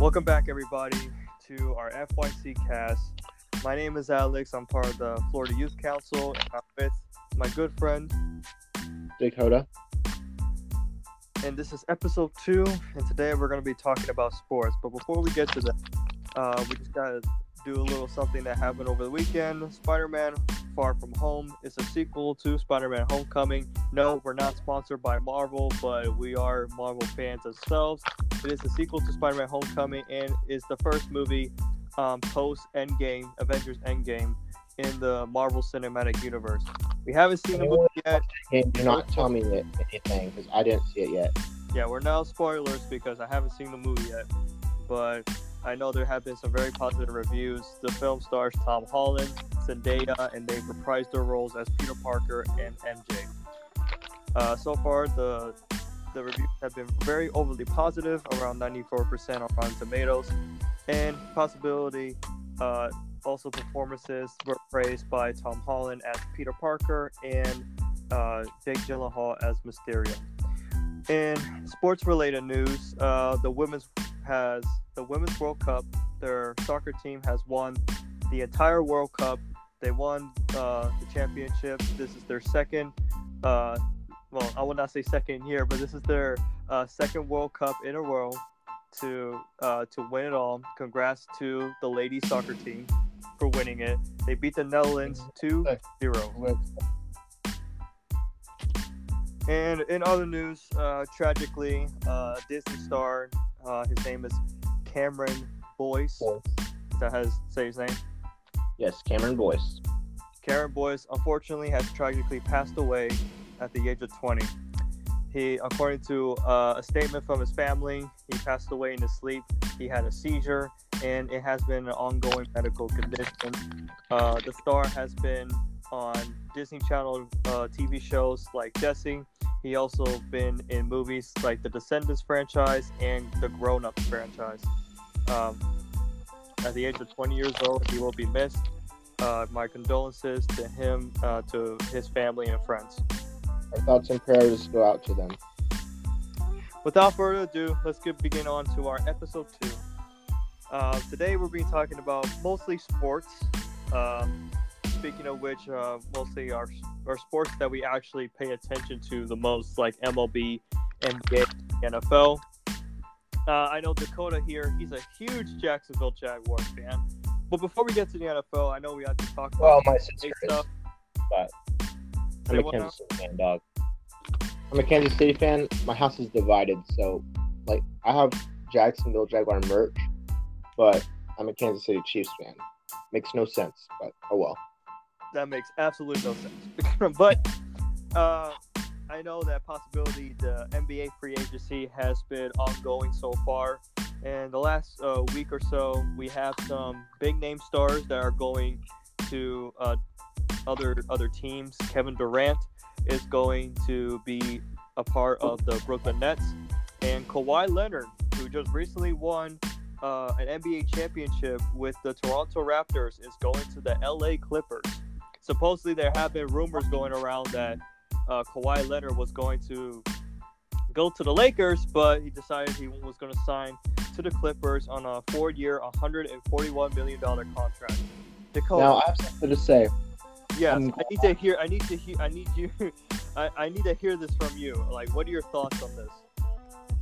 Welcome back, everybody, to our FYC cast. My name is Alex. I'm part of the Florida Youth Council. And I'm with my good friend, Dakota. and this is episode two. And today we're going to be talking about sports. But before we get to that, uh, we just got to do a little something that happened over the weekend. Spider Man Far From Home is a sequel to Spider Man Homecoming. No, we're not sponsored by Marvel, but we are Marvel fans ourselves. It is a sequel to Spider Man Homecoming and is the first movie um, post Endgame, Avengers Endgame, in the Marvel Cinematic Universe. We haven't seen the movie yet. Hey, do not tell me that anything because I didn't see it yet. Yeah, we're now spoilers because I haven't seen the movie yet, but I know there have been some very positive reviews. The film stars Tom Holland, Zendaya, and they've reprised their roles as Peter Parker and MJ. Uh, so far, the the reviews have been very overly positive, around 94% on Rotten Tomatoes, and possibility. Uh, also, performances were praised by Tom Holland as Peter Parker and uh, Jake Gyllenhaal as Mysterio. In sports-related news, uh, the women's has the Women's World Cup. Their soccer team has won the entire World Cup. They won uh, the championship. This is their second. Uh, well, I will not say second year, but this is their uh, second World Cup in a row to uh, to win it all. Congrats to the ladies soccer team for winning it. They beat the Netherlands 2-0. And in other news, uh, tragically, uh, Disney star, uh, his name is Cameron Boyce. That has say his name. Yes, Cameron Boyce. Cameron Boyce unfortunately has tragically passed away at the age of 20. He, according to uh, a statement from his family, he passed away in his sleep. He had a seizure, and it has been an ongoing medical condition. Uh, the star has been on Disney Channel uh, TV shows like Jesse. He also been in movies like the Descendants franchise and the Grown Ups franchise. Um, at the age of 20 years old, he will be missed. Uh, my condolences to him, uh, to his family and friends. Our thoughts and prayers go out to them. Without further ado, let's get begin on to our episode two. Uh, today we'll be talking about mostly sports. Um, speaking of which, uh, mostly our our sports that we actually pay attention to the most, like MLB, NBA, NFL. Uh, I know Dakota here; he's a huge Jacksonville Jaguars fan. But before we get to the NFL, I know we have to talk about Well, my NBA sister is, stuff. but Say I'm a Kansas City fan, dog. I'm a Kansas City fan. My house is divided, so like I have Jacksonville Jaguar merch, but I'm a Kansas City Chiefs fan. Makes no sense, but oh well. that makes absolutely no sense. but uh, I know that possibility the NBA free agency has been ongoing so far. And the last uh, week or so, we have some big name stars that are going to uh, other other teams. Kevin Durant is going to be a part of the Brooklyn Nets, and Kawhi Leonard, who just recently won uh, an NBA championship with the Toronto Raptors, is going to the LA Clippers supposedly there have been rumors going around that uh, Kawhi Leonard was going to go to the Lakers, but he decided he was going to sign to the Clippers on a four-year, 141 million dollar contract. Now I have something to say. Yes, I'm I need to hear. I need to hear. I need you. I, I need to hear this from you. Like, what are your thoughts on this?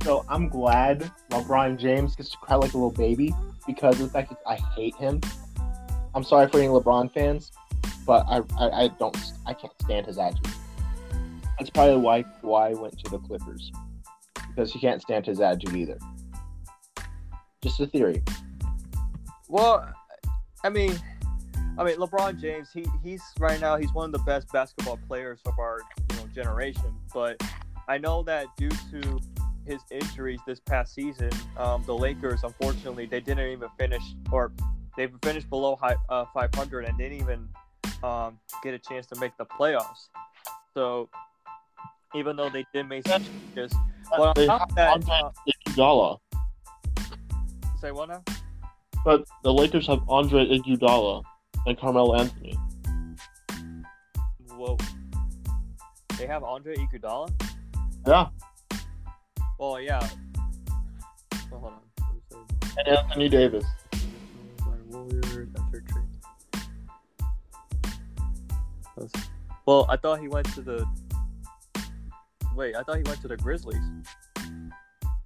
So I'm glad LeBron James gets to cry like a little baby because of the fact that I hate him. I'm sorry for any LeBron fans, but I, I, I don't I can't stand his attitude. That's probably why Kawhi went to the Clippers because he can't stand his attitude either. Just a theory. Well, I mean, I mean, LeBron James, he he's right now he's one of the best basketball players of our you know generation. But I know that due to his injuries this past season, um, the Lakers unfortunately they didn't even finish or they finished below high, uh, 500 and didn't even um, get a chance to make the playoffs. So even though they did make some changes, well, on top of that, Andre uh, Iguodala, say what now? but the Lakers have Andre Iguodala and Carmelo Anthony. Whoa, they have Andre Iguodala. Yeah, Well, yeah. Well, hold on. What is it? And Anthony Davis. Warriors after trade. Let's- Well, I thought he went to the. Wait, I thought he went to the Grizzlies.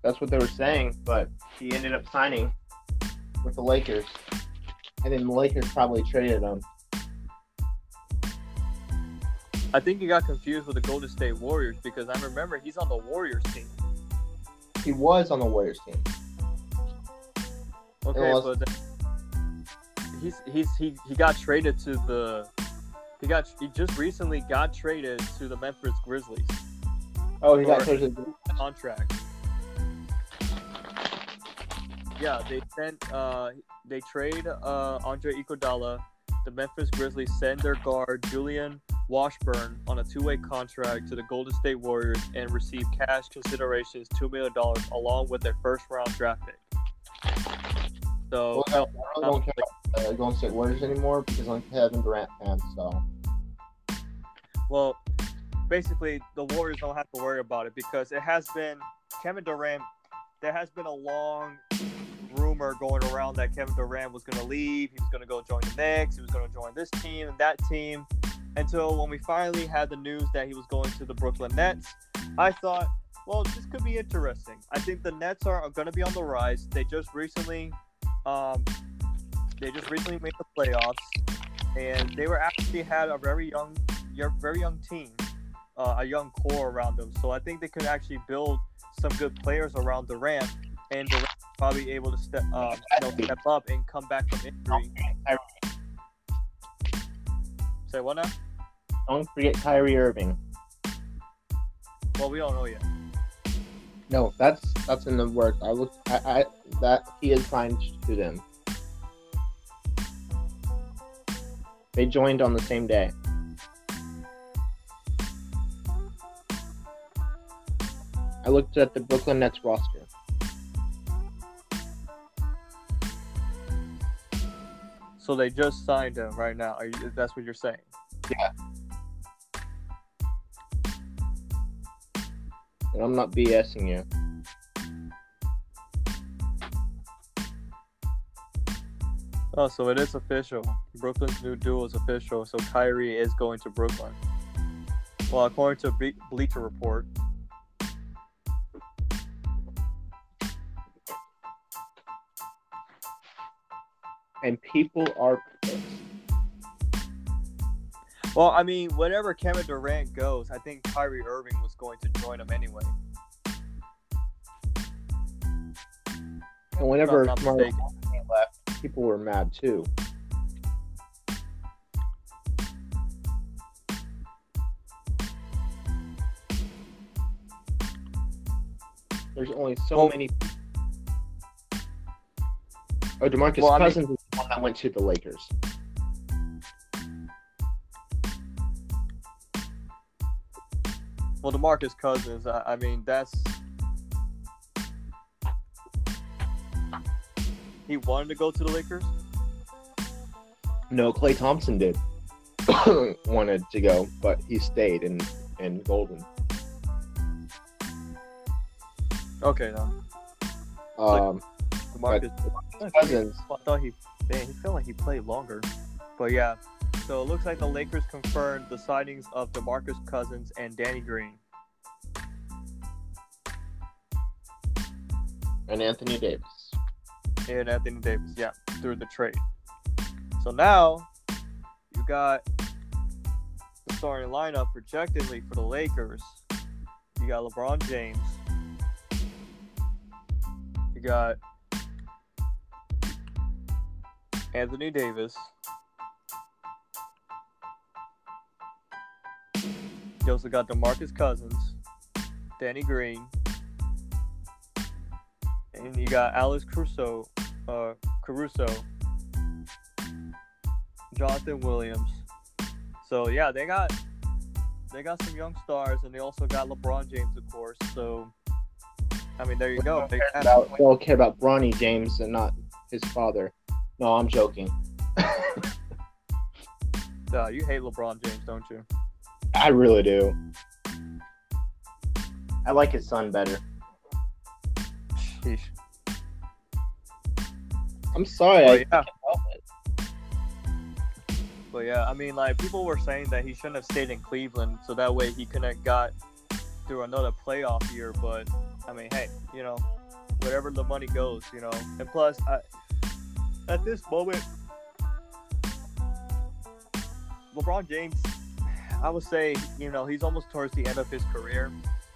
That's what they were saying, but he ended up signing with the Lakers. And then the Lakers probably traded him. I think he got confused with the Golden State Warriors because I remember he's on the Warriors team. He was on the Warriors team. Okay, was- but then he's he's he, he got traded to the he got he just recently got traded to the Memphis Grizzlies Oh, he got traded. contract. Yeah, they sent uh they trade uh Andre Iguodala. The Memphis Grizzlies send their guard Julian Washburn on a two-way contract to the Golden State Warriors and receive cash considerations two million dollars along with their first-round draft pick. So Well, I really don't care about the Golden State Warriors anymore because I'm Kevin Durant fan. So Well, basically, the Warriors don't have to worry about it because it has been Kevin Durant. There has been a long rumor going around that Kevin Durant was going to leave. He was going to go join the Knicks. He was going to join this team and that team. Until when we finally had the news that he was going to the Brooklyn Nets, I thought, well, this could be interesting. I think the Nets are, are going to be on the rise. They just recently, um, they just recently made the playoffs, and they were actually had a very young very young team, uh, a young core around them. So I think they could actually build some good players around Durant, and Durant probably able to step, um, you know, step up and come back from injury. Say what now? don't forget Kyrie Irving. Well, we don't know yet. No, that's that's in the works. I looked. I, I that he is signed to them. They joined on the same day. I looked at the Brooklyn Nets roster. So they just signed him right now. Are you, that's what you're saying? Yeah. And I'm not BSing you. Oh, so it is official. Brooklyn's new duo is official. So Kyrie is going to Brooklyn. Well, according to Ble- Bleacher Report. And people are pissed. Well, I mean, whenever Kevin Durant goes, I think Kyrie Irving was going to join him anyway. And whenever If I'm not Mark mistaken. left, people were mad too. There's only so Well- many. Oh, Demarcus Well, I mean- Cousins is the one that went to the Lakers. Well, DeMarcus Cousins, I, I mean, that's. He wanted to go to the Lakers. No, Klay Thompson did wanted to go, but he stayed in in Golden. Okay, then. Um, DeMarcus Cousins. I thought he, man, he felt like he played longer. But yeah, so it looks like the Lakers confirmed the signings of DeMarcus Cousins and Danny Green. and Anthony Davis. and Anthony Davis, yeah, through the trade. So now you got the starting lineup projectedly for the Lakers. You got LeBron James. You got Anthony Davis. You also got DeMarcus Cousins, Danny Green, and you got Alex Caruso, uh, Caruso, Jonathan Williams. So yeah, they got they got some young stars, and they also got LeBron James, of course. So I mean, there you go. They About, we all care about Bronny James and not his father. No, I'm joking. uh, you hate LeBron James, don't you? I really do. I like his son better. Sheesh. I'm sorry. I yeah, can't help it. but yeah, I mean, like people were saying that he shouldn't have stayed in Cleveland, so that way he couldn't have got through another playoff year. But I mean, hey, you know, wherever the money goes, you know. And plus, I, at this moment, LeBron James, I would say, you know, he's almost towards the end of his career.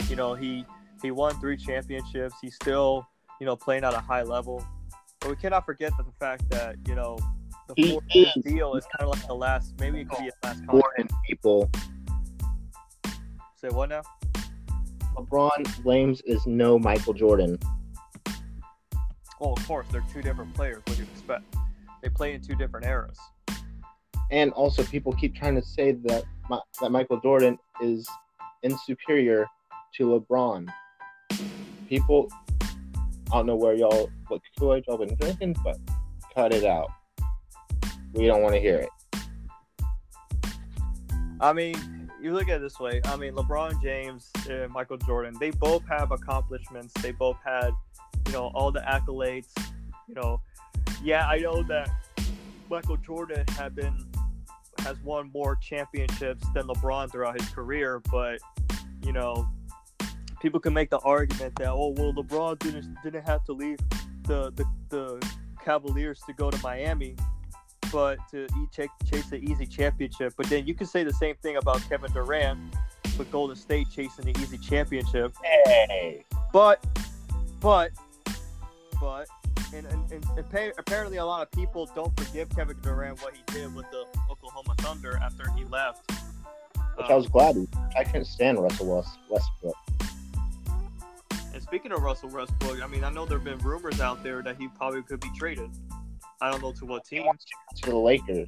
You know, he he won three championships. He's still, you know, playing at a high level. But we cannot forget that the fact that you know the He deal is kind of like the last. Maybe it could be his last. Jordan people. Say what now? LeBron James is no Michael Jordan. Well, of course, they're two different players. What do you expect? They play in two different eras. And also, people keep trying to say that that Michael Jordan is insuperior to LeBron. People, I don't know where y'all what Kool-Aid y'all been drinking, but cut it out. We don't want to hear it. I mean, you look at it this way. I mean, LeBron James and Michael Jordan, they both have accomplishments. They both had, you know, all the accolades. You know, yeah, I know that Michael Jordan had been has won more championships than LeBron throughout his career, but you know, people can make the argument that oh well, LeBron didn't didn't have to leave the the, the Cavaliers to go to Miami but to eat, chase, chase the easy championship. But then you can say the same thing about Kevin Durant with Golden State chasing the easy championship. Hey, But, but, but, and, and, and appa- apparently a lot of people don't forgive Kevin Durant what he did with the Oklahoma Thunder after he left. which I was glad. I couldn't stand Russell Westbrook. And speaking of Russell Westbrook, I mean, I know there have been rumors out there that he probably could be traded. I don't know to what team. to the Lakers.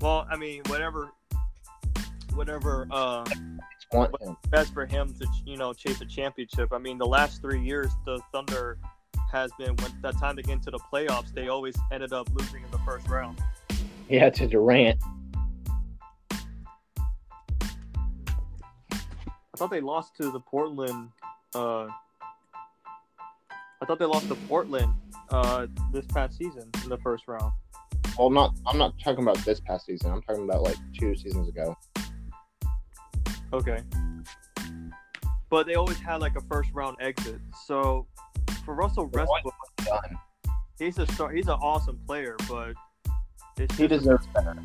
Well, I mean, whatever, whatever. Uh, Want him. best for him to you know chase a championship. I mean, the last three years, the Thunder has been when that time to get into the playoffs, they always ended up losing in the first round. Yeah, to Durant. I thought they lost to the Portland. Uh, I thought they lost to Portland uh, this past season in the first round. Well, I'm not. I'm not talking about this past season. I'm talking about like two seasons ago. Okay. But they always had like a first round exit. So for Russell Westbrook, he's a star. He's an awesome player, but it's He just- deserves better.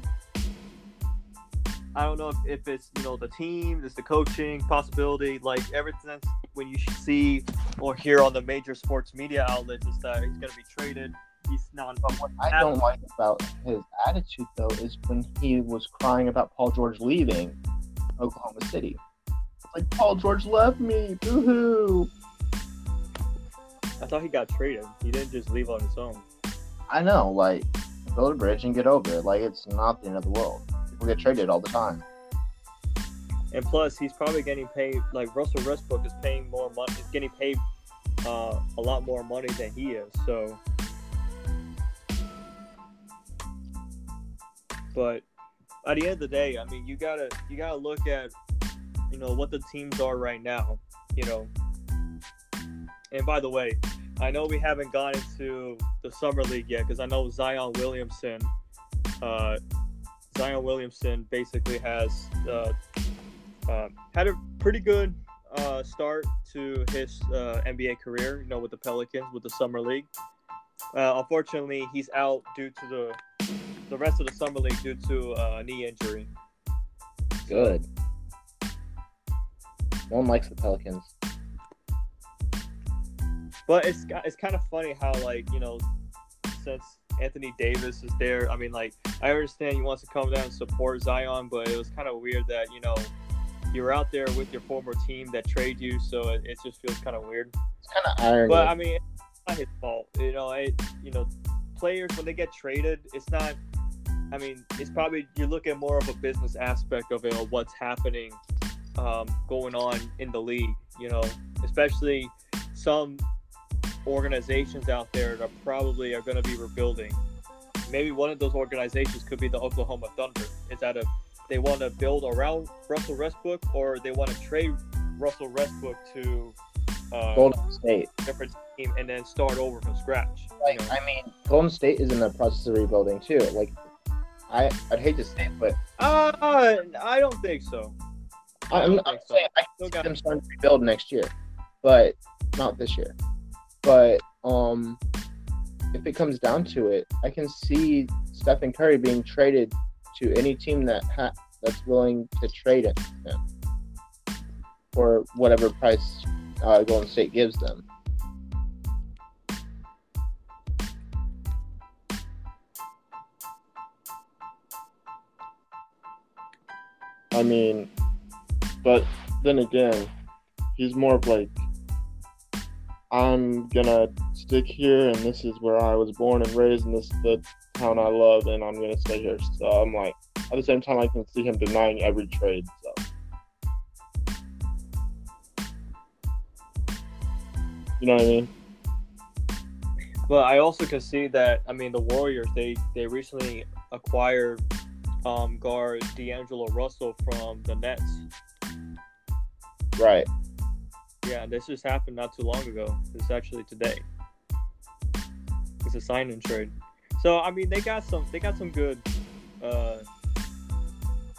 I don't know if, if it's you know the team, it's the coaching possibility. Like ever since when you see or hear on the major sports media outlets is that he's going to be traded. He's not. But what I don't like about his attitude, though, is when he was crying about Paul George leaving Oklahoma City. It's like Paul George left me. Boo hoo. I thought he got traded. He didn't just leave on his own. I know. Like, build a bridge and get over it. Like, it's not the end of the world. People get traded all the time. And plus, he's probably getting paid. Like Russell Westbrook is paying more money. Is getting paid uh, a lot more money than he is. So, but at the end of the day, I mean, you gotta you gotta look at you know what the teams are right now. You know. And by the way, I know we haven't gone into the summer league yet because I know Zion Williamson. Uh, Zion Williamson basically has uh, uh, had a pretty good uh, start to his uh, NBA career, you know, with the Pelicans, with the Summer League. Uh, unfortunately, he's out due to the the rest of the Summer League due to uh, a knee injury. Good. No one likes the Pelicans. But it's it's kind of funny how like you know, since Anthony Davis is there, I mean like I understand he wants to come down and support Zion, but it was kind of weird that you know you're out there with your former team that trade you, so it, it just feels kind of weird. It's kind of irony. But I mean, it's not his fault. You know, it, you know, players when they get traded, it's not. I mean, it's probably you're looking more of a business aspect of it, or what's happening, um, going on in the league. You know, especially some organizations out there that probably are going to be rebuilding. Maybe one of those organizations could be the Oklahoma Thunder. Is that a they want to build around Russell Westbrook, or they want to trade Russell Westbrook to uh, Golden State. different team and then start over from scratch. you know? I mean, Golden State is in the process of rebuilding too. Like I I'd hate to say it, but Uh, I don't think so. I I'm, don't I'm think so. saying I Still got- them starting to rebuild next year, but not this year. But um, if it comes down to it, I can see Stephen Curry being traded to any team that ha- that's willing to trade it him for whatever price uh, Golden State gives them. I mean, but then again, he's more of like, I'm gonna stick here, and this is where I was born and raised, and this is the town I love, and I'm gonna stay here. So I'm like, at the same time, I can see him denying every trade. So, you know what I mean? But I also can see that I mean the Warriors they they recently acquired um, guard D'Angelo Russell from the Nets. Right. Yeah, this just happened not too long ago. It's actually today. It's a sign and trade. So I mean they got some they got some good uh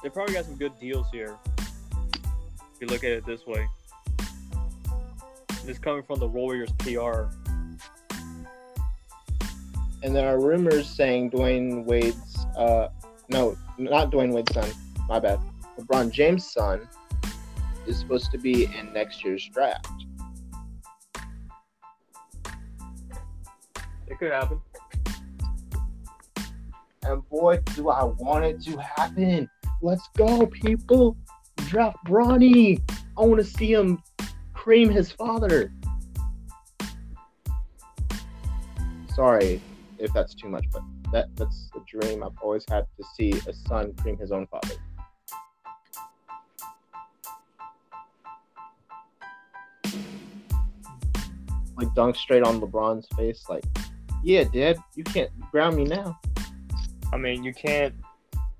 they probably got some good deals here. If you look at it this way. This coming from the Warriors PR. And there are rumors saying Dwayne Wade's uh no, not Dwayne Wade's son. My bad. LeBron James' son is supposed to be in next year's draft. It could happen. And boy, do I want it to happen. Let's go, people. Draft Bronny. I want to see him cream his father. Sorry if that's too much, but that, that's a dream I've always had to see a son cream his own father. Like dunk straight on LeBron's face, like, yeah, Dad, you can't ground me now. I mean, you can't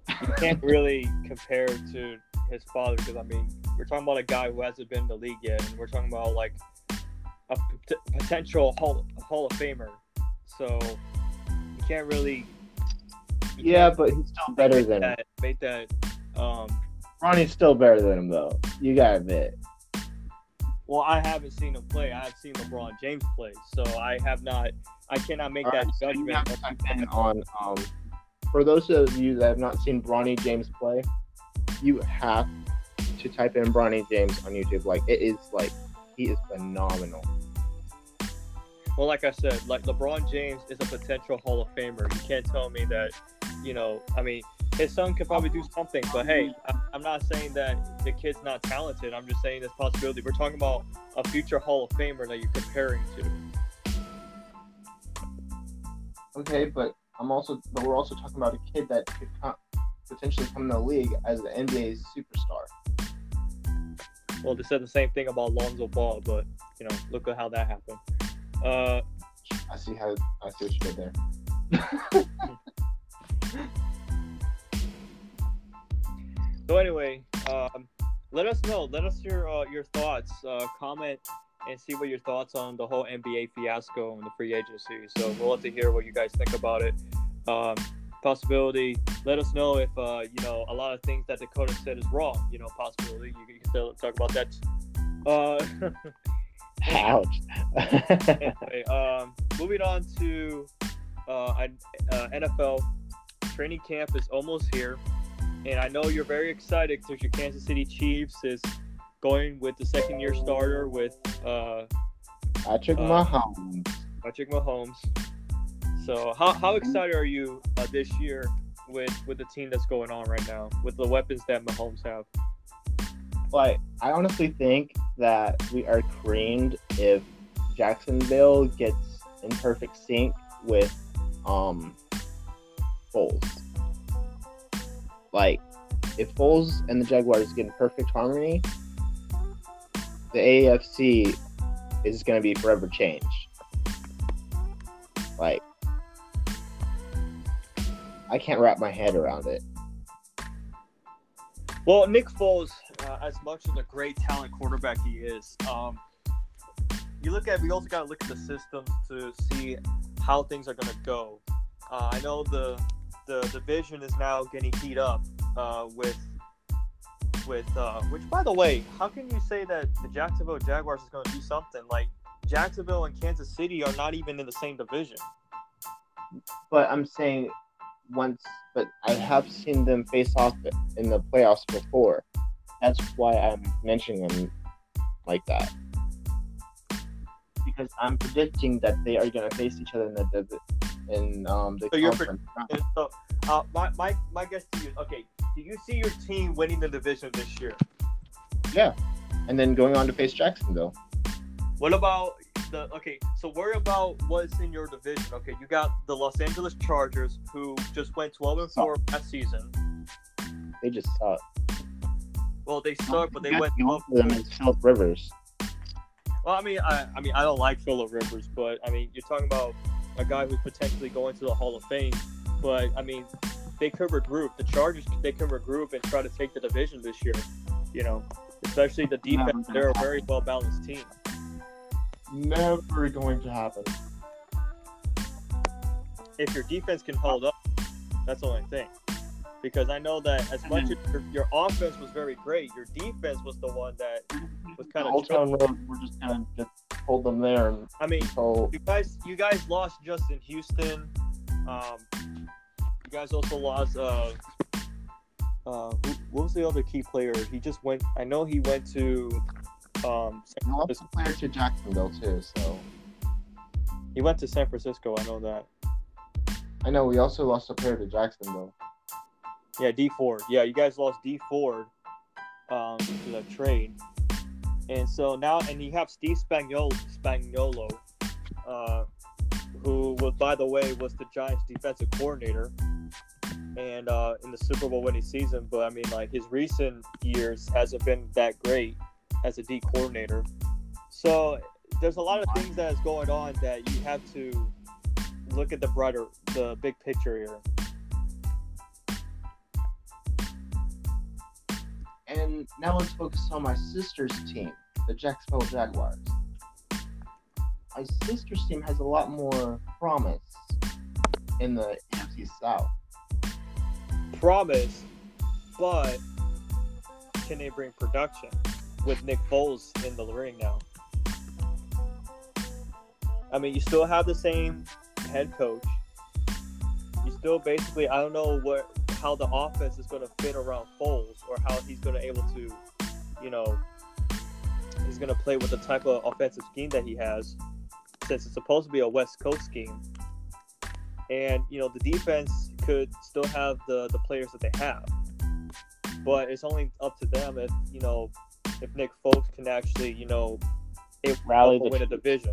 you can't really compare to his father because I mean, we're talking about a guy who hasn't been in the league yet, and we're talking about like a potential Hall, Hall of Famer. So can't really. you Yeah, can't but he's still better than him. that. Make that. Um, Ronnie's still better than him, though. You gotta admit. well, I haven't seen him play. I have seen LeBron James play, so I have not. I cannot make that Alright, so you judgment. have to type in on um, for those of you that have not seen Bronny James play, you have to type in Bronny James on YouTube. Like it is like he is phenomenal. Well, like I said, like LeBron James is a potential Hall of Famer. You can't tell me that, you know, I mean, his son could probably do something, but hey, I'm not saying that the kid's not talented. I'm just saying this possibility. We're talking about a future Hall of Famer that you're comparing to. Okay, but I'm also but we're also talking about a kid that could co- potentially come in the league as the NBA's superstar. Well, they said the same thing about Lonzo Ball, but you know, look at how that happened. Uh, I see how I see what you did there. So anyway, um, let us know. Let us your uh, your thoughts. Uh, comment and see what your thoughts on the whole NBA fiasco and the free agency. So we'll love to hear what you guys think about it. Um, possibility. Let us know if uh, you know a lot of things that Dakota said is wrong. You know, possibility. You, you can still talk about that. Uh, Ouch. anyway, um, moving on to uh, uh, NFL training camp is almost here, and I know you're very excited because your Kansas City Chiefs is going with the second year starter with uh, Patrick Uh, Mahomes. Patrick Mahomes. So how, how excited are you uh, this year with with the team that's going on right now with the weapons that Mahomes have? Like, I honestly think that we are creamed if Jacksonville gets in perfect sync with um Foles. Like, if Foles and the Jaguars get in perfect harmony, the AFC is going to be forever changed. Like, I can't wrap my head around it. Well, Nick Foles, uh, as much as a great talent quarterback he is, um, you look at we also got to look at the systems to see how things are going to go. Uh, I know the the division is now getting heat up uh, with with uh, which by the way, how can you say that the Jacksonville Jaguars is going to do something like Jacksonville and Kansas City are not even in the same division? But I'm saying once, but I have seen them face off in the playoffs before. That's why I'm mentioning them like that. Because I'm predicting that they are going to face each other in the in um the So you're conference. So, uh, my, my my guess to you, okay, do you see your team winning the division this year? Yeah, and then going on to face Jacksonville. What about the okay? So worry about what's in your division. Okay, you got the Los Angeles Chargers, who just went twelve and four last season. They just suck. Well, they suck, but they went them is Philip Rivers. Well, I mean, I, I mean, I don't like Philip Rivers, but I mean, you're talking about a guy who's potentially going to the Hall of Fame. But I mean, they could regroup. The Chargers, they can regroup and try to take the division this year. You know, especially the defense. They're a very well balanced team. Never going to happen. if your defense can hold up, that's the only thing. Because I know that as much as your, your offense was very great, your defense was the one that was kind of. Town Road, we're just gonna just hold them there I mean, you guys, you guys lost Justin Houston. Um, you guys also lost. Uh, uh, who, what was the other key player? He just went. I know he went to. Um, San we lost a player to Jacksonville too. So He went to San Francisco. I know that. I know we also lost a player to Jacksonville. Yeah, Dee Ford. Yeah, you guys lost Dee Ford um, to the trade, and so now and you have Steve Spagnuolo, Spagnuolo, uh, who was by the way was the Giants' defensive coordinator, and uh, in the Super Bowl winning season. But I mean, like his recent years hasn't been that great as a D coordinator. So there's a lot of things that is going on that you have to look at the brighter, the big picture here. And now let's focus on my sister's team, the Jacksonville Jaguars. My sister's team has a lot more promise in the NFC South. promise, but can they bring production with Nick Foles in the ring now? I mean, you still have the same head coach. You still basically, I don't know what how the offense is going to fit around Foles or how he's going to able to, you know, he's going to play with the type of offensive scheme that he has, since it's supposed to be a West Coast scheme. And you know the defense could still have the the players that they have. But it's only up to them if you know if Nick Foles can actually you know Rally the win a division.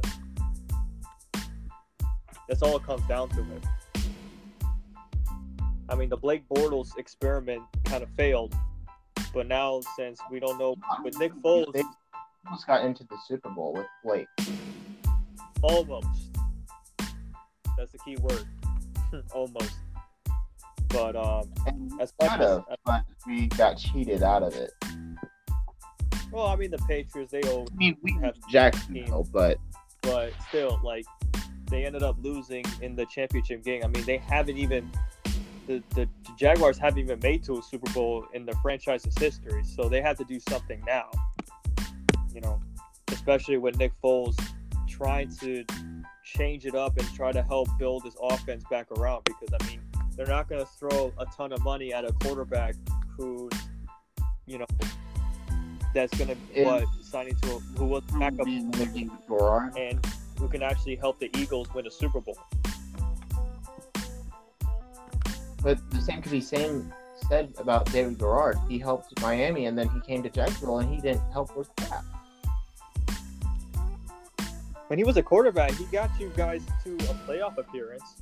That's all it comes down to it I mean the Blake Bortles experiment kind of failed but now since we don't know with Nick Foles They almost got into the Super Bowl with Blake. almost that's the key word almost but um as kind as, of, but we got cheated out of it. well I mean the Patriots they owe I mean, we have have Jacksonville, but but still, like they ended up losing in the championship game. I mean, they haven't even the, the Jaguars haven't even made to a Super Bowl in the franchise's history, so they have to do something now. You know, especially with Nick Foles trying to change it up and try to help build his offense back around. Because I mean, they're not going to throw a ton of money at a quarterback who's, you know, that's going to Yeah. what signing to a, who was backup and who can actually help the Eagles win a Super Bowl. But the same could be same said about David Garrard. He helped Miami, and then he came to Jacksonville, and he didn't help with that. When he was a quarterback, he got you guys to a playoff appearance.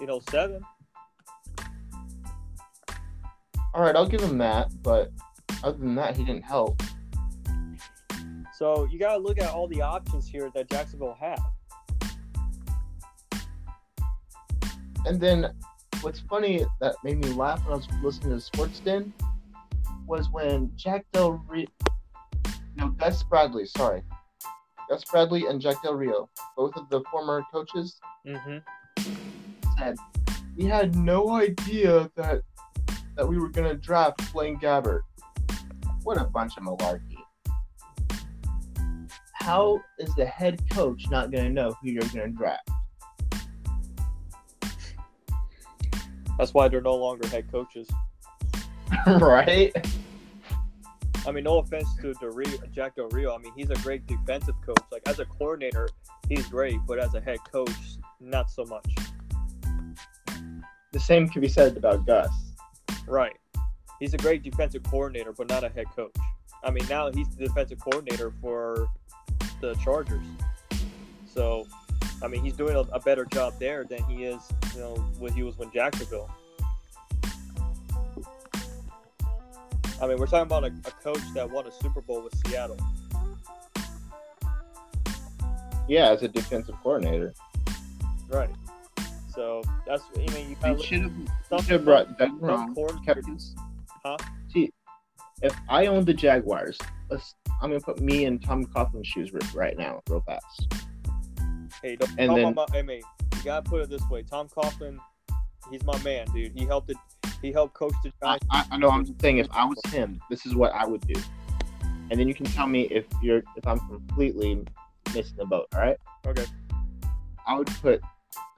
You oh know, seven. All right, I'll give him that, but other than that, he didn't help. So you got to look at all the options here that Jacksonville have. And then, what's funny that made me laugh when I was listening to Sports Den was when Jack Del Rio, no, Gus Bradley, sorry, Gus Bradley and Jack Del Rio, both of the former coaches, Mm-hmm. said we had no idea that that we were gonna draft Blaine Gabbert. What a bunch of malarkey. How is the head coach not gonna know who you're gonna draft? That's why they're no longer head coaches. right? I mean, no offense to Del Rio, Jack Del Rio. I mean, he's a great defensive coach. Like as a coordinator, he's great, but as a head coach, not so much. The same can be said about Gus. Right. He's a great defensive coordinator, but not a head coach. I mean, now he's the defensive coordinator for the Chargers. So, I mean, he's doing a, a better job there than he is, you know, when he was with Jacksonville. I mean, we're talking about a, a coach that won a Super Bowl with Seattle. Yeah, as a defensive coordinator. Right. So that's I mean you They got should have some, should have brought Doug some Brown. corn- kept Huh? See, if I owned the Jaguars, let's. I'm gonna put me in Tom Coughlin's shoes right now, real fast. Hey, don't And then- about I mean, you gotta put it this way. Tom Coughlin, he's my man, dude. He helped it. He helped coach the I, Giants. I, I know. I'm just saying, if I was him, this is what I would do, and then you can tell me if you're if I'm completely missing the boat. All right. Okay. I would put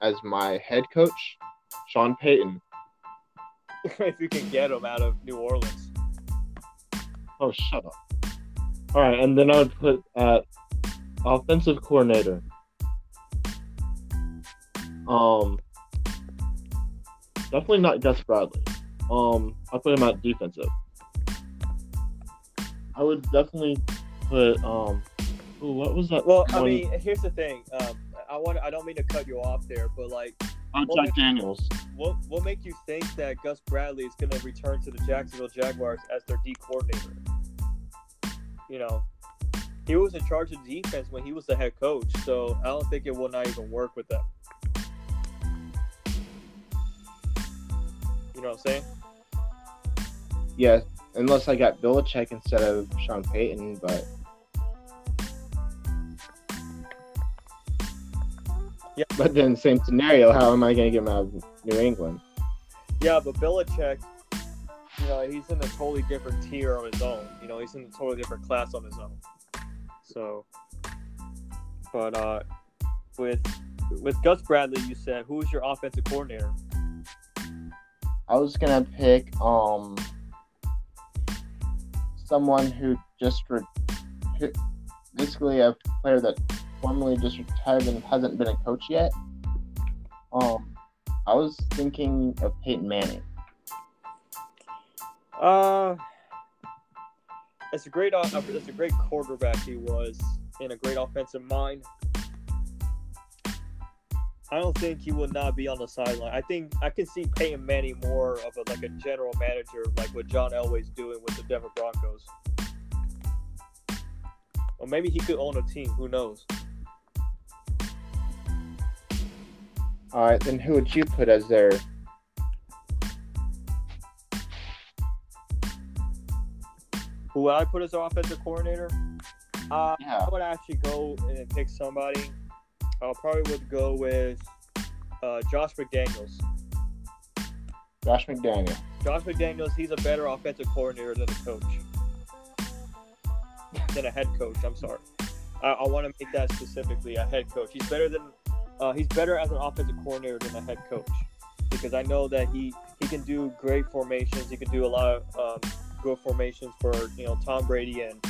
as my head coach Sean Payton. if you can get him out of New Orleans. Oh, shut up. All right, and then I would put at offensive coordinator. Um, definitely not Gus Bradley. Um, I put him at defensive. I would definitely put um. Ooh, what was that? Well, I mean, here's the thing. Um, I want. I don't mean to cut you off there, but like, oh, Jack Daniels. what what make you think that Gus Bradley is going to return to the Jacksonville Jaguars as their D coordinator? You know, he was in charge of defense when he was the head coach, so I don't think it will not even work with them. You know what I'm saying? Yeah, unless I got Belichick instead of Sean Payton, but Yeah. But then same scenario. How am I going to get him out of New England? Yeah, but Belichick, you know, he's in a totally different tier on his own. You know, he's in a totally different class on his own. So, but uh, with with Gus Bradley, you said who's your offensive coordinator? I was gonna pick um someone who just re- basically a player that formerly just retired and hasn't been a coach yet. Um, I was thinking of Peyton Manning. Uh, it's a great, uh, it's a great quarterback he was, in a great offensive mind. I don't think he will not be on the sideline. I think I can see Peyton Manning more of a like a general manager, like what John Elway's doing with the Denver Broncos. Or maybe he could own a team. Who knows? All right, then who would you put as their? Who would I put as our offensive coordinator? Uh, Yeah, I would actually go and pick somebody. I probably would go with uh, Josh McDaniels. Josh McDaniel. Josh McDaniels, he's a better offensive coordinator than a coach. Than a head coach, I'm sorry. I, I want to make that specifically a head coach. He's better than uh, he's better as an offensive coordinator than a head coach because I know that he he can do great formations. He can do a lot of um, good formations for you know Tom Brady and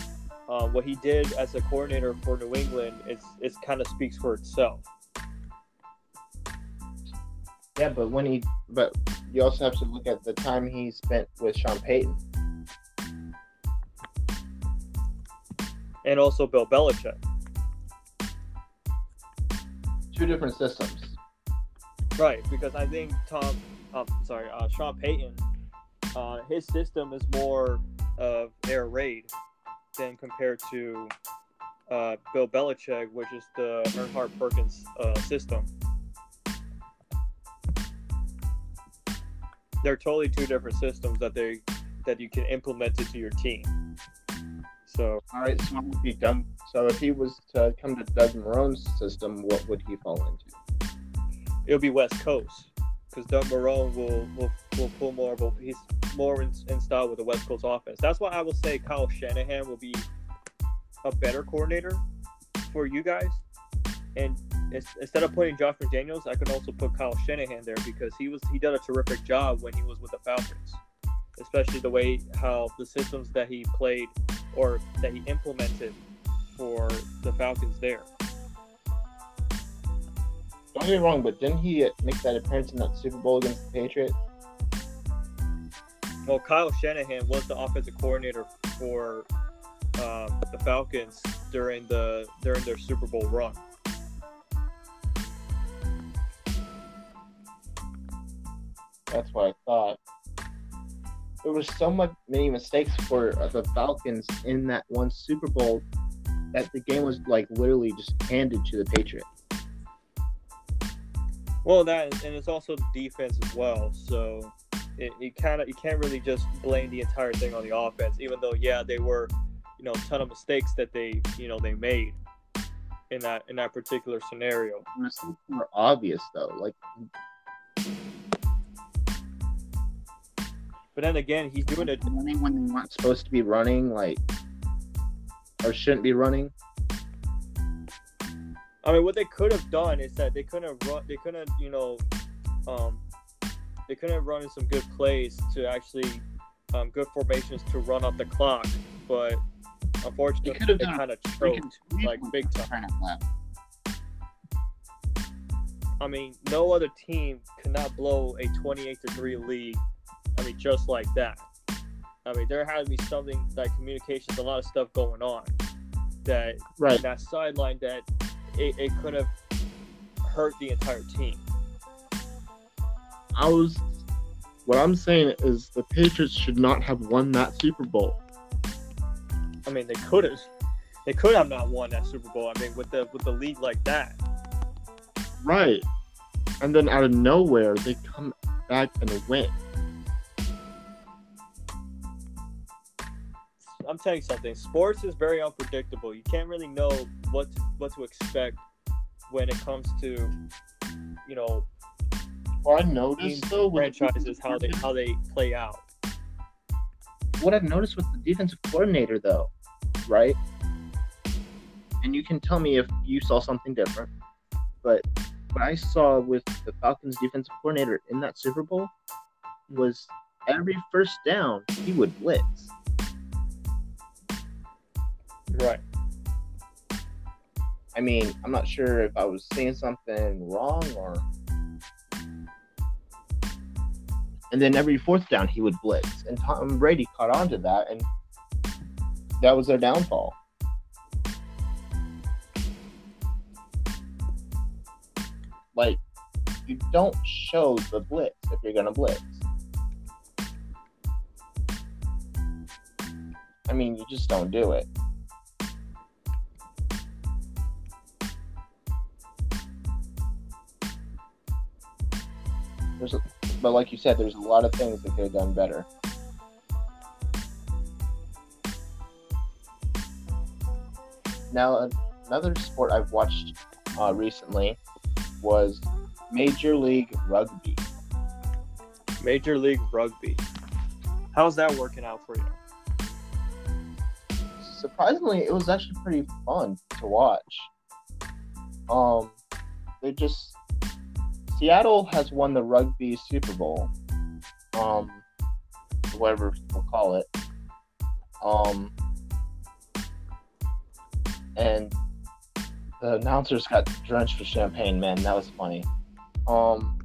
um, what he did as a coordinator for New England. It's it's kind of speaks for itself. Yeah, but when he, but you also have to look at the time he spent with Sean Payton. And also Bill Belichick. Two different systems. Right, because I think Tom, um, sorry, uh, Sean Payton, uh, his system is more of air raid than compared to uh, Bill Belichick, which is the Erhardt Perkins uh, system. They're totally two different systems that they that you can implement into your team. So All right, so would be done? So if he was to come to Doug Marrone's system, what would he fall into? it'll be West Coast because Doug Marrone will will, will pull more of a he's more in, in style with the West Coast offense. That's why I will say Kyle Shanahan will be a better coordinator for you guys. And ins- instead of putting Josh McDaniels, I can also put Kyle Shanahan there because he was he did a terrific job when he was with the Falcons, especially the way how the systems that he played or that he implemented for the Falcons there. Don't get me wrong, but didn't he make that appearance in that Super Bowl against the Patriots? Well, Kyle Shanahan was the offensive coordinator for um, the Falcons during the during their Super Bowl run. That's what I thought. There was so much many mistakes for uh, the Falcons in that one Super Bowl that the game was like literally just handed to the Patriots. Well, that and it's also defense as well. So it, it kind of you can't really just blame the entire thing on the offense, even though yeah they were you know a ton of mistakes that they you know they made in that in that particular scenario. Mistakes were obvious though. Like But then again, he's doing it. running when they weren't supposed to be running, like or shouldn't be running. I mean, what they could have done is that they couldn't have run. They couldn't, you know, um, they couldn't have run in some good plays to actually um, good formations to run up the clock. But unfortunately, They could have they kind of choked. like, big time. I mean, no other team could not blow a 28 to three lead. I mean, just like that. I mean, there had to be something like communications, a lot of stuff going on that Right. that sideline that it, it could have hurt the entire team. I was. What I'm saying is the Patriots should not have won that Super Bowl. I mean, they could have, they could have not won that Super Bowl. I mean, with the with the league like that. Right. And then out of nowhere, they come back and they win. I'm telling you something. Sports is very unpredictable. You can't really know what to, what to expect when it comes to, you know, What I noticed though, franchises how they how they play out. What I've noticed with the defensive coordinator though, right? And you can tell me if you saw something different, but what I saw with the Falcons defensive coordinator in that Super Bowl was every first down he would blitz. Right. I mean, I'm not sure if I was seeing something wrong or. And then every fourth down, he would blitz. And Tom Brady caught on to that, and that was their downfall. Like, you don't show the blitz if you're going to blitz. I mean, you just don't do it. There's, a, but like you said, there's a lot of things that could have done better. Now, another sport I've watched uh, recently was Major League Rugby. Major League Rugby. How's that working out for you? Surprisingly, it was actually pretty fun to watch. Um, they just Seattle has won the Rugby Super Bowl. Um, whatever we'll call it. Um, and the announcers got drenched with champagne. Man, that was funny. Um,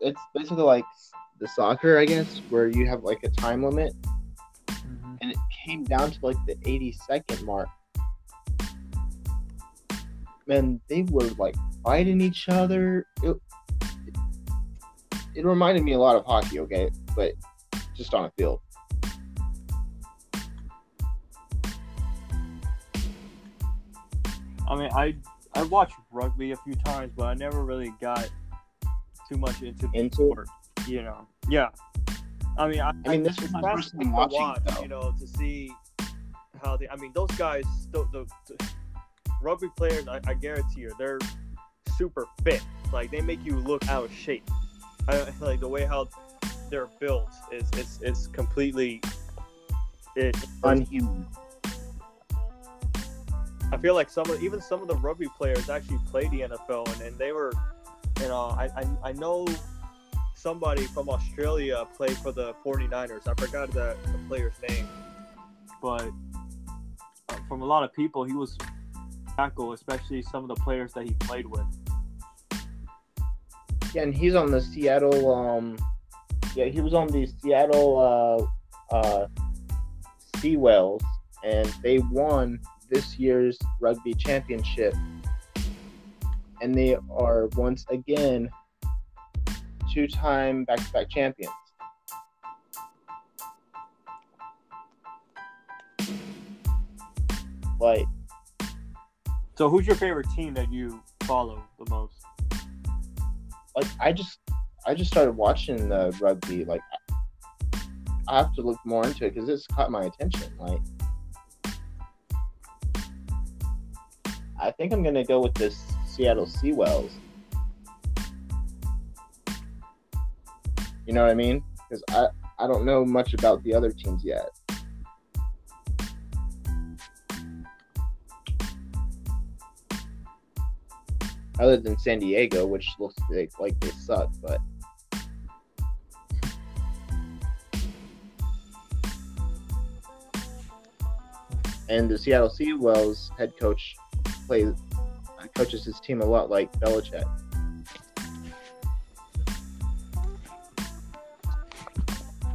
it's basically like the soccer, I guess, where you have like a time limit, and it came down to like the 80 second mark. Man, they were like fighting each other. It, it, it reminded me a lot of hockey, okay, but just on a field. I mean, I I watched rugby a few times, but I never really got too much into the Into it? sport. you know, yeah. I mean, I, I mean, this is my first time watching watch, though. you know, to see how they. I mean, those guys, the, the, the rugby players, I, I guarantee you, they're super fit. Like they make you look out of shape. I, like the way how they're built is it's is completely. It, Unhuman. I feel like some of even some of the rugby players actually played the NFL and, and they were, you know, I, I I know somebody from Australia played for the 49ers. I forgot the, the player's name, but uh, from a lot of people, he was tackle, especially some of the players that he played with. Yeah, and he's on the Seattle. Um, yeah, he was on the Seattle uh, uh, Seawolves, and they won this year's rugby championship, and they are once again two-time back-to-back champions. Like, So, who's your favorite team that you follow the most? like I just I just started watching the rugby. Like I have to look more into it because it's caught my attention. Like I think I'm gonna go with this Seattle Seawolves. You know what I mean? Because I I don't know much about the other teams yet. Other than San Diego, which looks like, like they suck, but and the Seattle Seawolves head coach plays coaches his team a lot like Belichick.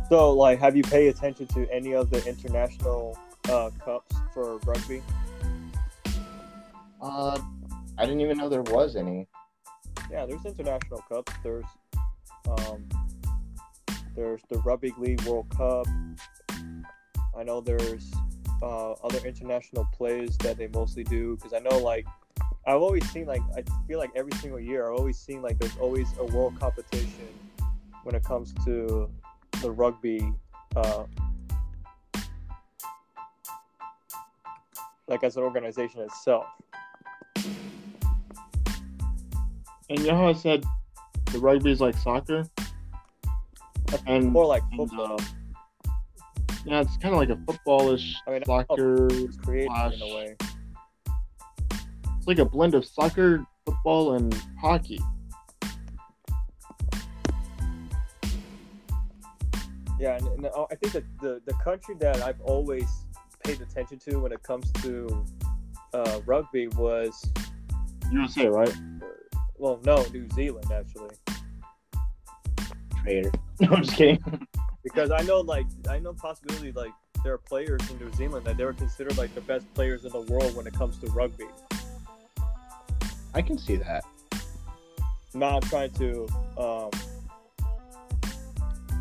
So, like, have you paid attention to any of the international uh, cups for rugby? Uh, I didn't even know there was any. Yeah, there's international cups. There's um, there's the Rugby League World Cup. I know there's uh, other international plays that they mostly do because I know like I've always seen like I feel like every single year I've always seen like there's always a world competition when it comes to the rugby. Uh, like as an organization itself. And you know how I said the rugby is like soccer? And More like and, football. uh, yeah, it's kind of like a footballish I mean, soccer. It's created in a way. It's like a blend of soccer, football, and hockey. Yeah, and, and I think that the, the country that I've always paid attention to when it comes to uh, rugby was, USA, right? Well, no, New Zealand actually, Traitor. No, I'm just kidding. because I know like I know possibility like there are players in New Zealand that they were considered like the best players in the world when it comes to rugby. I can see that. Not trying to um,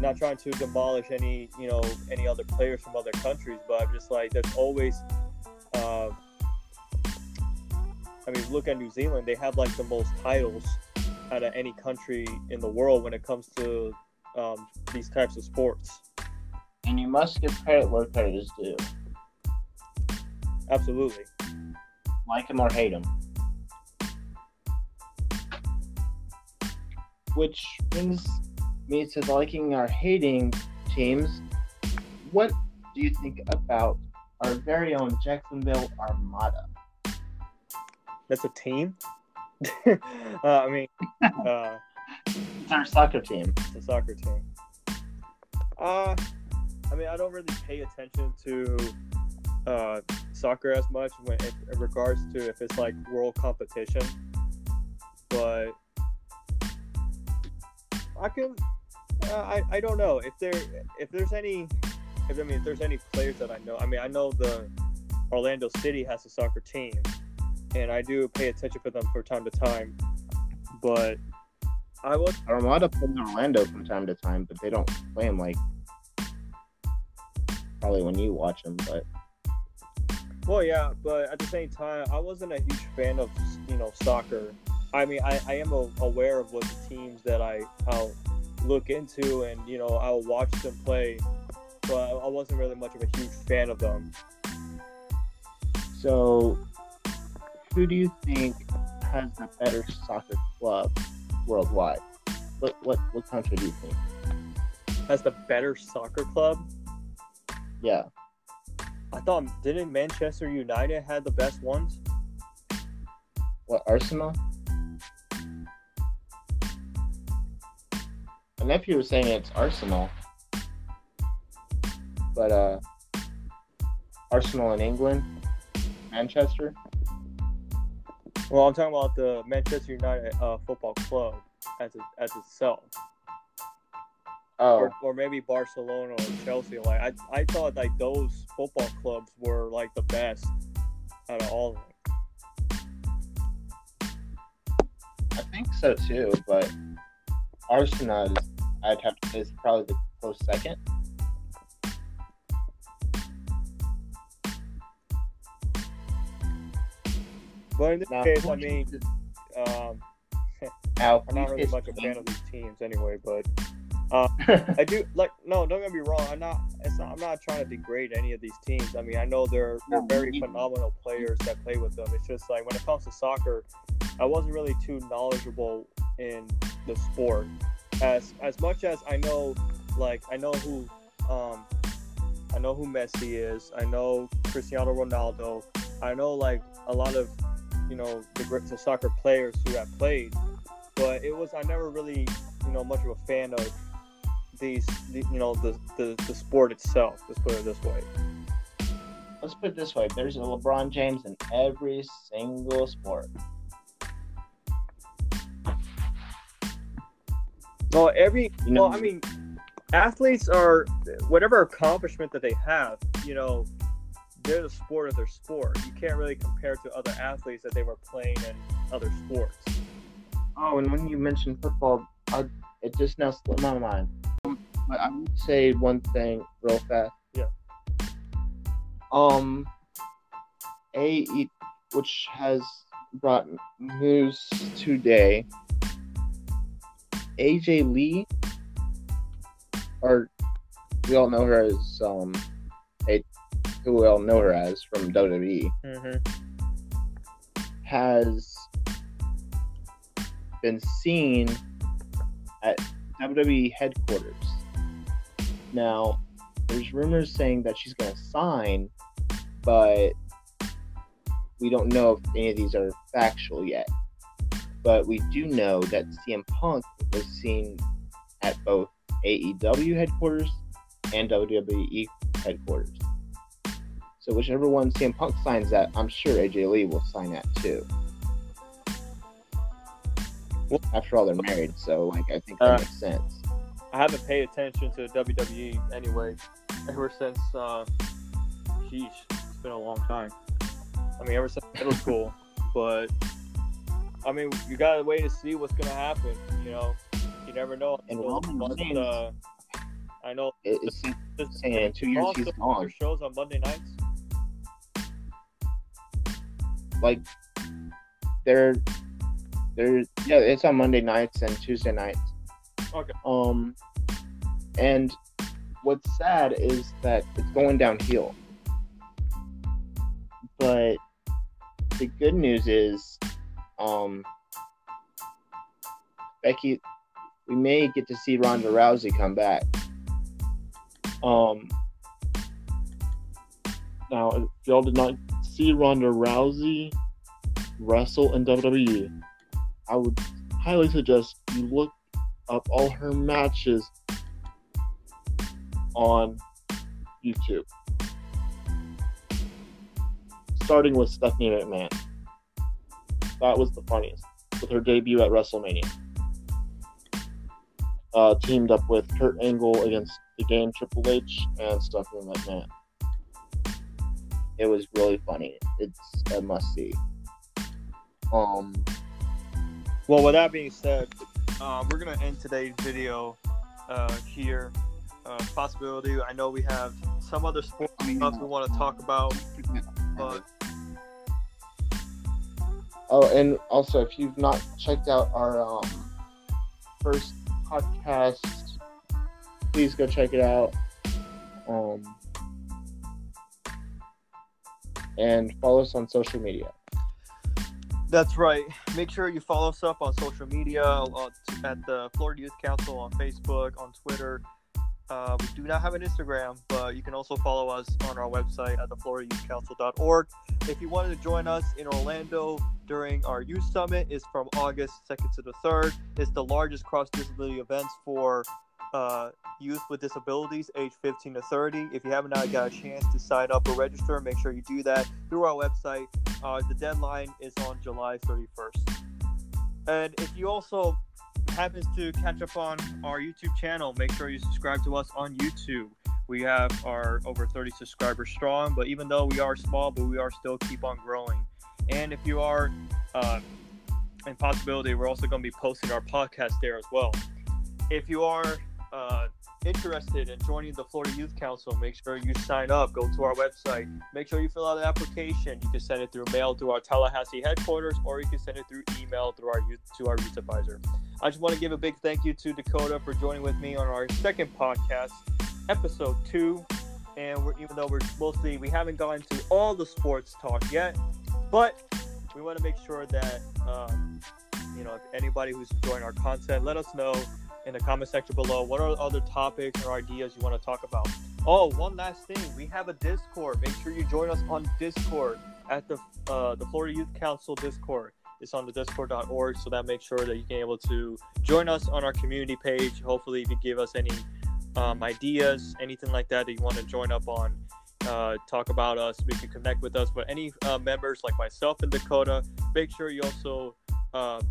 not trying to demolish any you know any other players from other countries, but I'm just like there's always. Uh, I mean, look at New Zealand; they have like the most titles out of any country in the world when it comes to um, these types of sports. And you must give credit where credit is due. Absolutely. Like him or hate him. Which brings me to liking or hating teams. What do you think about our very own Jacksonville Armada? That's a team. uh, I mean, uh, It's our soccer team. the soccer team. Uh, I mean, I don't really pay attention to uh, soccer as much when in, in regards to if it's like world competition, but I can. Uh, I I don't know if there if there's any if I mean if there's any players that I know. I mean, I know the Orlando City has a soccer team, and I do pay attention for them from time to time, but I was Armada plays Orlando from time to time, but they don't play him like probably when you watch them. But Well, yeah, but at the same time, I wasn't a huge fan of you know soccer. I mean, I, I am a, aware of what the teams that I I'll look into, and you know I'll watch them play, but I wasn't really much of a huge fan of them. So, who do you think has the better soccer club worldwide? What what what country do you think? Has the better soccer club? Yeah, I thought didn't Manchester United had the best ones? what Arsenal? My nephew was saying it's Arsenal, but uh, Arsenal in England, Manchester. Well, I'm talking about the Manchester United uh, football club as it, as itself, Oh, or, or maybe Barcelona or Chelsea. Like I, I thought like those football clubs were like the best out of all of them. I think so too, but Arsenal, is, I'd have to say, is probably the close second. But in this Now, case, I mean, um, I'm not really much a fan of these teams anyway. But I do like no, don't get me wrong. I'm not. It's not. I'm not trying to degrade any of these teams. I mean, I know they're they're very phenomenal players that play with them. It's just like when it comes to soccer, I wasn't really too knowledgeable in the sport. As as much as I know, like I know who, um, I know who Messi is. I know Cristiano Ronaldo. I know like a lot of, you know, the soccer players who have played. But it was I never really, you know, much of a fan of these, the, you know, the, the the sport itself. Let's put it this way. Let's put it this way: there's a LeBron James in every single sport. Well, every You know- well, I mean, athletes are whatever accomplishment that they have. You know, they're the sport of their sport. You can't really compare to other athletes that they were playing in other sports. Oh, and when you mentioned football, I, it just now slipped my mind. But I would say one thing real fast. Yeah. Um, a which has brought news today. AJ Lee, or we all know her as um, who we all know her as from WWE Mm-hmm. has been seen at WWE headquarters. Now, there's rumors saying that she's going to sign, but we don't know if any of these are factual yet. But we do know that CM Punk was seen at both AEW headquarters and WWE headquarters. So whichever one CM Punk signs at, I'm sure AJ Lee will sign at too. Well- After all, they're married, so like I think that Uh, makes sense. I haven't paid attention to WWE anyway ever since. Uh, sheesh, it's been a long time. I mean, ever since middle school. But I mean, you gotta wait to see what's gonna happen. You know, you never know. And So, Roman Reigns- uh, I know. It, it's Does- saying in two years he's gone. Shows on Monday nights. Like they're they're yeah, it's on Monday nights and Tuesday nights. Okay. Um, and what's sad is that it's going downhill. But the good news is, um, Becky, we may get to see Ronda Rousey come back. Um, Now, if y'all did not see Ronda Rousey wrestle in WWE, I would highly suggest you look up all her matches on YouTube. Starting with Stephanie McMahon. That was the funniest. With her debut at WrestleMania. Uh, teamed up with Kurt Angle against the game Triple H and Stephanie McMahon. It was really funny. It's a must see. Um, Well, with that being said, uh, we're gonna end today's video uh, here. Uh, possibility. I know we have some other sports stuff we want to talk about, but Oh, and also if you've not checked out our um, first podcast. Please go check it out. Um, and follow us on social media. That's right. Make sure you follow us up on social media uh, at the Florida Youth Council on Facebook, on Twitter. Uh, we do not have an Instagram, but you can also follow us on our website at thefloridayouthcouncil.org. If you wanted to join us in Orlando during our youth summit, it's from August 2nd to the 3rd. It's the largest cross disability events for uh, youth with disabilities age 15 to 30. If you haven't got a chance to sign up or register, make sure you do that through our website. Uh, the deadline is on July 31st. And if you also happens to catch up on our YouTube channel, make sure you subscribe to us on YouTube. We have our over 30 subscribers strong, but even though we are small, but we are still keep on growing. And if you are uh, in possibility, we're also going to be posting our podcast there as well. If you are uh, interested in joining the Florida Youth Council, make sure you sign up. Go to our website. Make sure you fill out an application. You can send it through mail through our Tallahassee headquarters, or you can send it through email through our youth to our youth advisor. I just want to give a big thank you to Dakota for joining with me on our second podcast, episode two. And we're, even though we're mostly we haven't gotten to all the sports talk yet, but we want to make sure that um, you know if anybody who's enjoying our content, let us know in the comment section below. What are other topics or ideas you want to talk about? Oh, one last thing. We have a Discord. Make sure you join us on Discord at the uh, the Florida Youth Council Discord. It's on the discord.org, so that makes sure that you can able to join us on our community page. Hopefully, if you give us any um, ideas, anything like that that you want to join up on, uh, talk about us, we can connect with us. But any uh, members like myself and Dakota, make sure you also uh,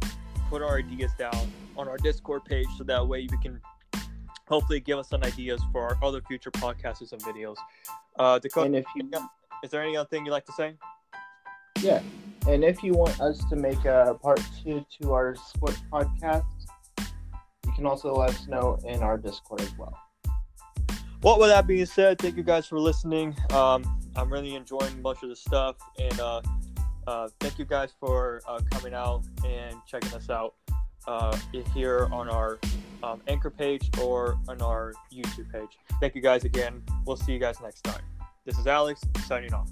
put our ideas down on our Discord page so that way you can hopefully give us some ideas for our other future podcasts and videos. Uh, Dakota, And if you is there any other thing you'd like to say? yeah, and if you want us to make a part two to our sports podcast, you can also let us know in our Discord as well. Well, with that being said, thank you guys for listening. Um, I'm really enjoying much of the stuff, and uh, uh, thank you guys for uh, coming out and checking us out uh, here on our um, anchor page or on our YouTube page. Thank you guys again. We'll see you guys next time. This is Alex signing off.